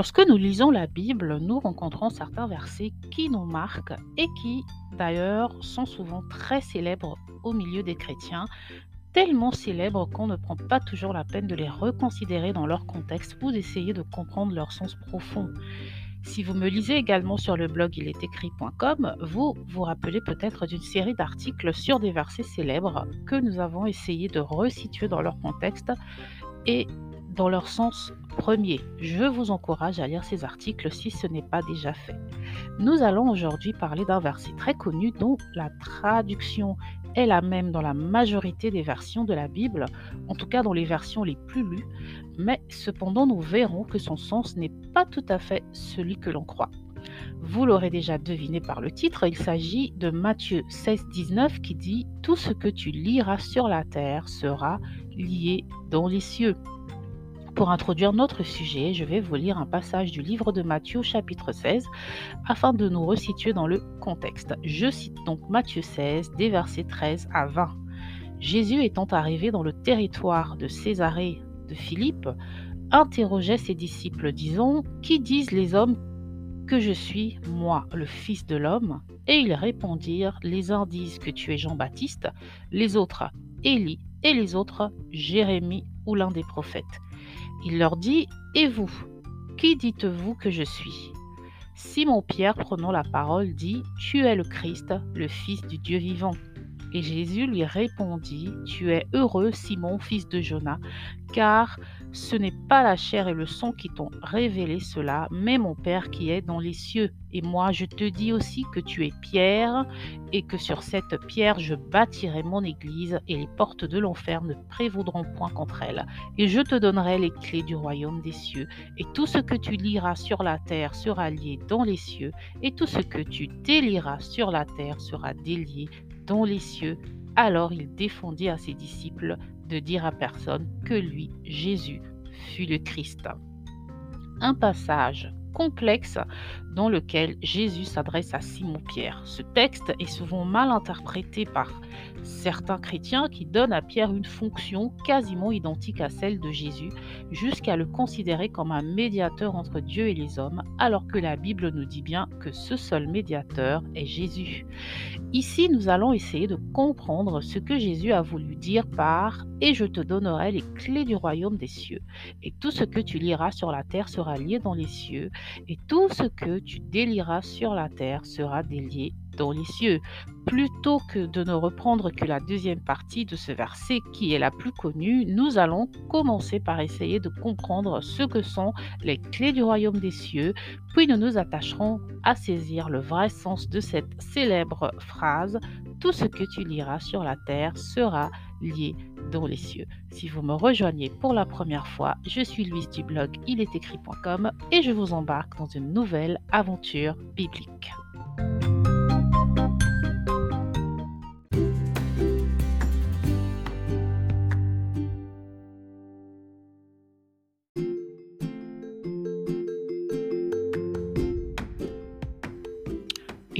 Lorsque nous lisons la Bible, nous rencontrons certains versets qui nous marquent et qui, d'ailleurs, sont souvent très célèbres au milieu des chrétiens, tellement célèbres qu'on ne prend pas toujours la peine de les reconsidérer dans leur contexte ou d'essayer de comprendre leur sens profond. Si vous me lisez également sur le blog ilestécrit.com, vous vous rappelez peut-être d'une série d'articles sur des versets célèbres que nous avons essayé de resituer dans leur contexte et dans leur sens premier. Je vous encourage à lire ces articles si ce n'est pas déjà fait. Nous allons aujourd'hui parler d'un verset très connu dont la traduction est la même dans la majorité des versions de la Bible, en tout cas dans les versions les plus lues, mais cependant nous verrons que son sens n'est pas tout à fait celui que l'on croit. Vous l'aurez déjà deviné par le titre, il s'agit de Matthieu 16, 19 qui dit Tout ce que tu liras sur la terre sera lié dans les cieux. Pour introduire notre sujet, je vais vous lire un passage du livre de Matthieu chapitre 16 afin de nous resituer dans le contexte. Je cite donc Matthieu 16 des versets 13 à 20. Jésus étant arrivé dans le territoire de Césarée de Philippe, interrogeait ses disciples, disant, Qui disent les hommes que je suis, moi, le Fils de l'homme? Et ils répondirent, Les uns disent que tu es Jean-Baptiste, les autres Élie, et les autres Jérémie ou l'un des prophètes. Il leur dit, Et vous, qui dites-vous que je suis? Simon-Pierre, prenant la parole, dit, Tu es le Christ, le Fils du Dieu vivant. Et Jésus lui répondit, Tu es heureux, Simon, fils de Jonas, car ce n'est pas la chair et le sang qui t'ont révélé cela, mais mon Père qui est dans les cieux. Et moi, je te dis aussi que tu es Pierre, et que sur cette pierre je bâtirai mon église, et les portes de l'enfer ne prévaudront point contre elle. Et je te donnerai les clés du royaume des cieux, et tout ce que tu liras sur la terre sera lié dans les cieux, et tout ce que tu délieras sur la terre sera délié les cieux. Alors il défendit à ses disciples de dire à personne que lui, Jésus, fut le Christ. Un passage complexe dans lequel Jésus s'adresse à Simon-Pierre. Ce texte est souvent mal interprété par certains chrétiens qui donnent à Pierre une fonction quasiment identique à celle de Jésus, jusqu'à le considérer comme un médiateur entre Dieu et les hommes, alors que la Bible nous dit bien que ce seul médiateur est Jésus. Ici, nous allons essayer de comprendre ce que Jésus a voulu dire par ⁇ Et je te donnerai les clés du royaume des cieux, et tout ce que tu liras sur la terre sera lié dans les cieux, et tout ce que tu délieras sur la terre sera délié dans les cieux. Plutôt que de ne reprendre que la deuxième partie de ce verset qui est la plus connue, nous allons commencer par essayer de comprendre ce que sont les clés du royaume des cieux, puis nous nous attacherons à saisir le vrai sens de cette célèbre phrase Tout ce que tu liras sur la terre sera lié dans les cieux. Si vous me rejoignez pour la première fois, je suis Louise du blog ilestécrit.com et je vous embarque dans une nouvelle aventure biblique.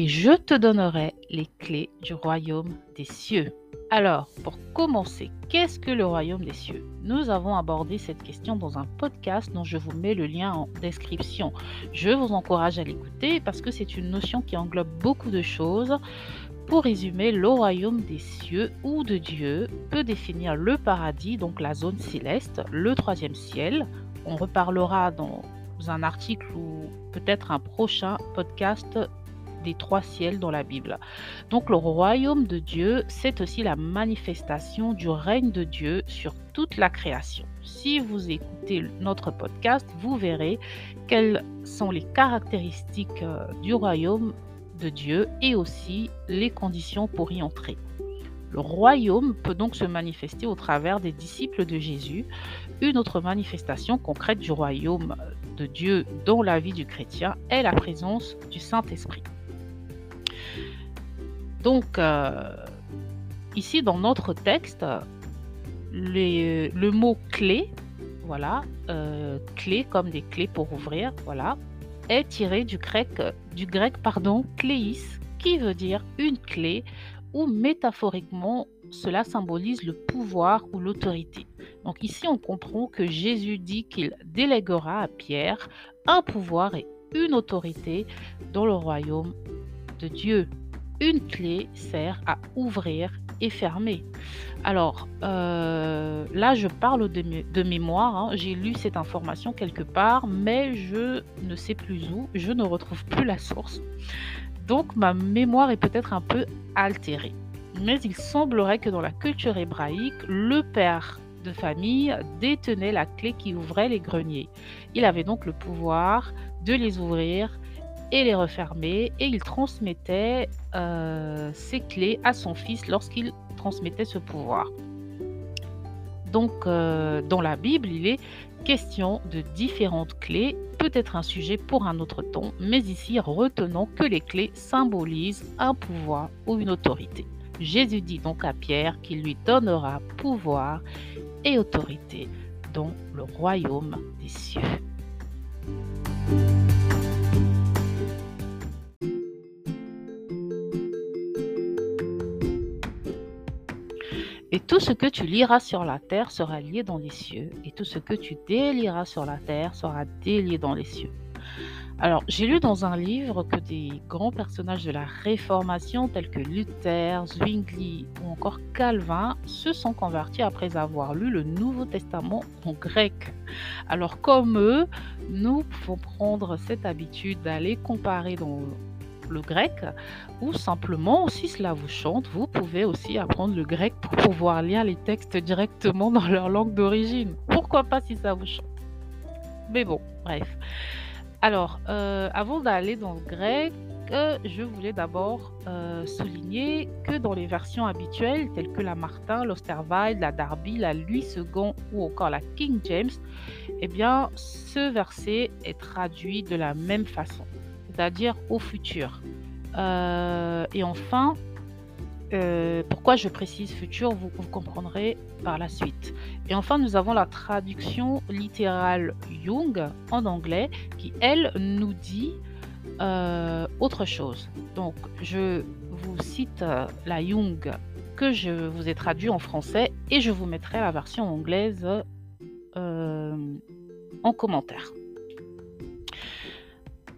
Et je te donnerai les clés du royaume des cieux. Alors, pour commencer, qu'est-ce que le royaume des cieux? Nous avons abordé cette question dans un podcast dont je vous mets le lien en description. Je vous encourage à l'écouter parce que c'est une notion qui englobe beaucoup de choses. Pour résumer, le royaume des cieux ou de Dieu peut définir le paradis, donc la zone céleste, le troisième ciel. On reparlera dans un article ou peut-être un prochain podcast des trois ciels dans la Bible. Donc le royaume de Dieu, c'est aussi la manifestation du règne de Dieu sur toute la création. Si vous écoutez notre podcast, vous verrez quelles sont les caractéristiques euh, du royaume de Dieu et aussi les conditions pour y entrer. Le royaume peut donc se manifester au travers des disciples de Jésus. Une autre manifestation concrète du royaume de Dieu dans la vie du chrétien est la présence du Saint-Esprit. Donc, euh, ici dans notre texte, le mot clé, voilà, euh, clé comme des clés pour ouvrir, voilà, est tiré du grec, du grec pardon, cléis, qui veut dire une clé ou métaphoriquement cela symbolise le pouvoir ou l'autorité. Donc ici, on comprend que Jésus dit qu'il déléguera à Pierre un pouvoir et une autorité dans le royaume de Dieu. Une clé sert à ouvrir et fermer. Alors, euh, là, je parle de, mémoire. Hein. J'ai lu cette information quelque part, mais je ne sais plus où. Je ne retrouve plus la source. Donc, ma mémoire est peut-être un peu altérée. Mais il semblerait que dans la culture hébraïque, le père de famille détenait la clé qui ouvrait les greniers. Il avait donc le pouvoir de les ouvrir et les refermer et il transmettait euh, ces clés à son fils lorsqu'il transmettait ce pouvoir. Donc euh, dans la Bible, il est question de différentes clés, peut-être un sujet pour un autre temps, mais ici retenons que les clés symbolisent un pouvoir ou une autorité. Jésus dit donc à Pierre qu'il lui donnera pouvoir et autorité dans le royaume des cieux. Et tout ce que tu liras sur la terre sera lié dans les cieux, et tout ce que tu délieras sur la terre sera délié dans les cieux. Alors, j'ai lu dans un livre que des grands personnages de la Réformation, tels que Luther, Zwingli ou encore Calvin, se sont convertis après avoir lu le Nouveau Testament en grec. Alors, comme eux, nous pouvons prendre cette habitude d'aller comparer dans le grec ou simplement, si cela vous chante, vous pouvez aussi apprendre le grec pour pouvoir lire les textes directement dans leur langue d'origine. Pourquoi pas si ça vous chante? Mais bon, bref. Alors, euh, avant d'aller dans le grec, je voulais d'abord euh, souligner que dans les versions habituelles, telles que la Martin, l'Osterweil, la Darby, la Louis II ou encore la King James, eh bien, ce verset est traduit de la même façon, c'est-à-dire au futur. et enfin, euh, pourquoi je précise futur, vous, comprendrez par la suite. Et enfin, nous avons la traduction littérale Jung en anglais qui, elle, nous dit euh, autre chose. Donc, je vous cite euh, la Jung que je vous ai traduit en français et je vous mettrai la version anglaise en commentaire.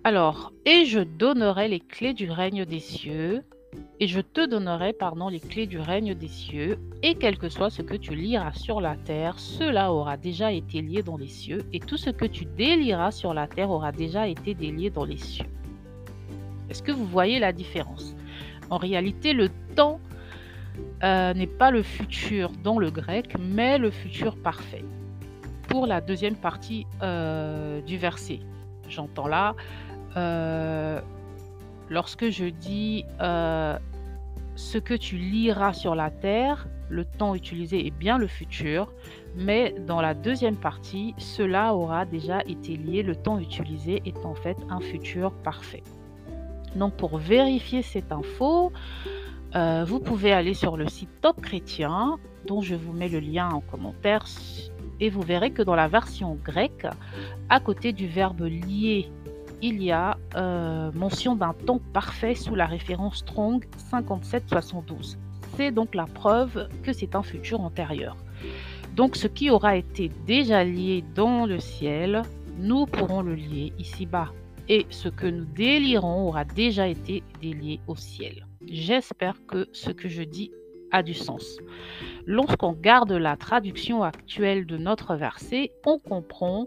Alors, et je donnerai les clés du règne des cieux et je te donnerai pardon, les clés du règne des cieux, et quel que soit ce que tu liras sur la terre, cela aura déjà été lié dans les cieux, et tout ce que tu délieras sur la terre aura déjà été délié dans les cieux. Est-ce que vous voyez la différence? En réalité, le temps euh, n'est pas le futur dans le grec, mais le futur parfait. Pour la deuxième partie euh, du verset, j'entends là, euh, lorsque je dis ce que tu liras sur la terre, le temps utilisé est bien le futur, mais dans la deuxième partie, cela aura déjà été lié, le temps utilisé est en fait un futur parfait. Donc pour vérifier cette info, euh, vous pouvez aller sur le site Top Chrétien, dont je vous mets le lien en commentaire, et vous verrez que dans la version grecque, à côté du verbe lier il y a euh, mention d'un temps parfait sous la référence Strong 5772. C'est donc la preuve que c'est un futur antérieur. Donc ce qui aura été déjà lié dans le ciel, nous pourrons le lier ici-bas. Et ce que nous délirons aura déjà été délié au ciel. J'espère que ce que je dis du sens. Lorsqu'on garde la traduction actuelle de notre verset, on comprend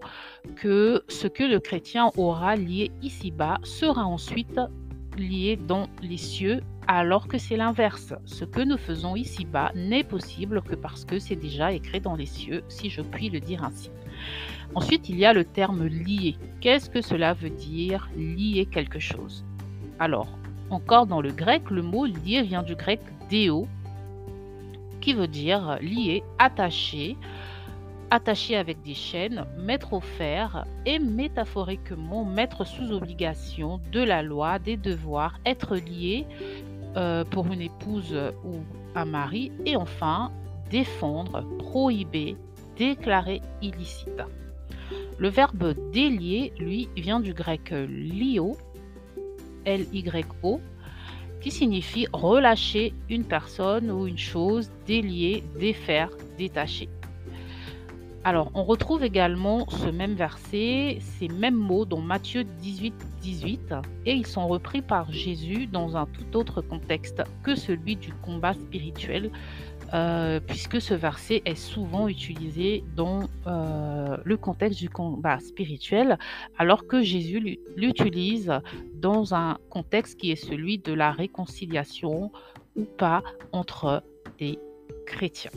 que ce que le chrétien aura lié ici-bas sera ensuite lié dans les cieux, alors que c'est l'inverse. Ce que nous faisons ici-bas n'est possible que parce que c'est déjà écrit dans les cieux, si je puis le dire ainsi. Ensuite, il y a le terme lier. Qu'est-ce que cela veut dire lier quelque chose Alors, encore dans le grec, le mot lier vient du grec deo, qui veut dire lié, attaché, attaché avec des chaînes, mettre au fer et métaphoriquement mettre sous obligation de la loi, des devoirs, être lié euh, pour une épouse ou un mari et enfin défendre, prohiber, déclarer illicite. Le verbe délier, lui, vient du grec lio, L-Y-O, qui signifie relâcher une personne ou une chose, délier, défaire, détacher. Alors, on retrouve également ce même verset, ces mêmes mots dans Matthieu 18, 18, et ils sont repris par Jésus dans un tout autre contexte que celui du combat spirituel, euh, puisque ce verset est souvent utilisé dans euh, le contexte du combat spirituel, alors que Jésus l'utilise dans un contexte qui est celui de la réconciliation ou pas entre des chrétiens.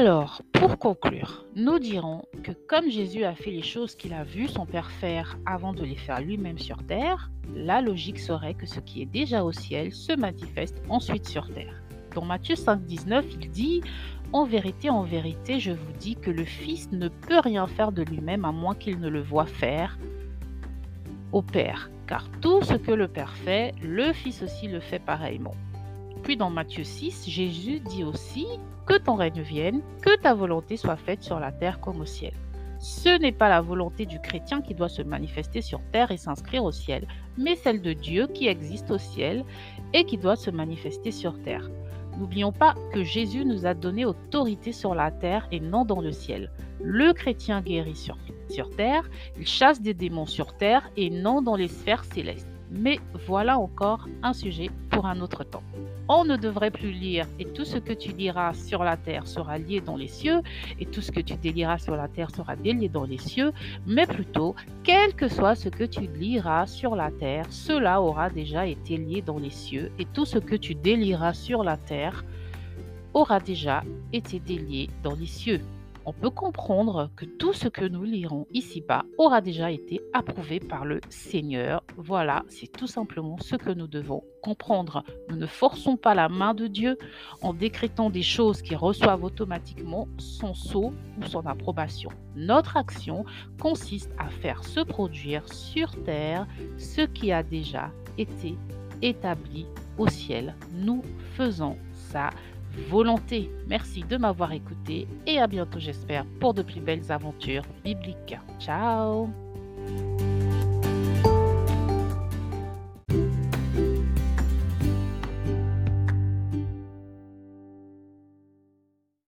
Alors, pour conclure, nous dirons que comme Jésus a fait les choses qu'il a vues son Père faire avant de les faire lui-même sur terre, la logique serait que ce qui est déjà au ciel se manifeste ensuite sur terre. Dans Matthieu 5, 19, il dit En vérité, en vérité, je vous dis que le Fils ne peut rien faire de lui-même à moins qu'il ne le voie faire au Père. Car tout ce que le Père fait, le Fils aussi le fait pareillement. Puis dans Matthieu 6, Jésus dit aussi que ton règne vienne, que ta volonté soit faite sur la terre comme au ciel. Ce n'est pas la volonté du chrétien qui doit se manifester sur terre et s'inscrire au ciel, mais celle de Dieu qui existe au ciel et qui doit se manifester sur terre. N'oublions pas que Jésus nous a donné autorité sur la terre et non dans le ciel. Le chrétien guérit sur, sur terre, il chasse des démons sur terre et non dans les sphères célestes. Mais voilà encore un sujet pour un autre temps. On ne devrait plus lire et tout ce que tu liras sur la terre sera lié dans les cieux et tout ce que tu déliras sur la terre sera délié dans les cieux, mais plutôt, quel que soit ce que tu liras sur la terre, cela aura déjà été lié dans les cieux et tout ce que tu délieras sur la terre aura déjà été délié dans les cieux on peut comprendre que tout ce que nous lirons ici-bas aura déjà été approuvé par le Seigneur. Voilà, c'est tout simplement ce que nous devons comprendre. Nous ne forçons pas la main de Dieu en décrétant des choses qui reçoivent automatiquement son sceau ou son approbation. Notre action consiste à faire se produire sur terre ce qui a déjà été établi au ciel. Nous faisons ça volonté. Merci de m'avoir écouté et à bientôt j'espère pour de plus belles aventures bibliques. Ciao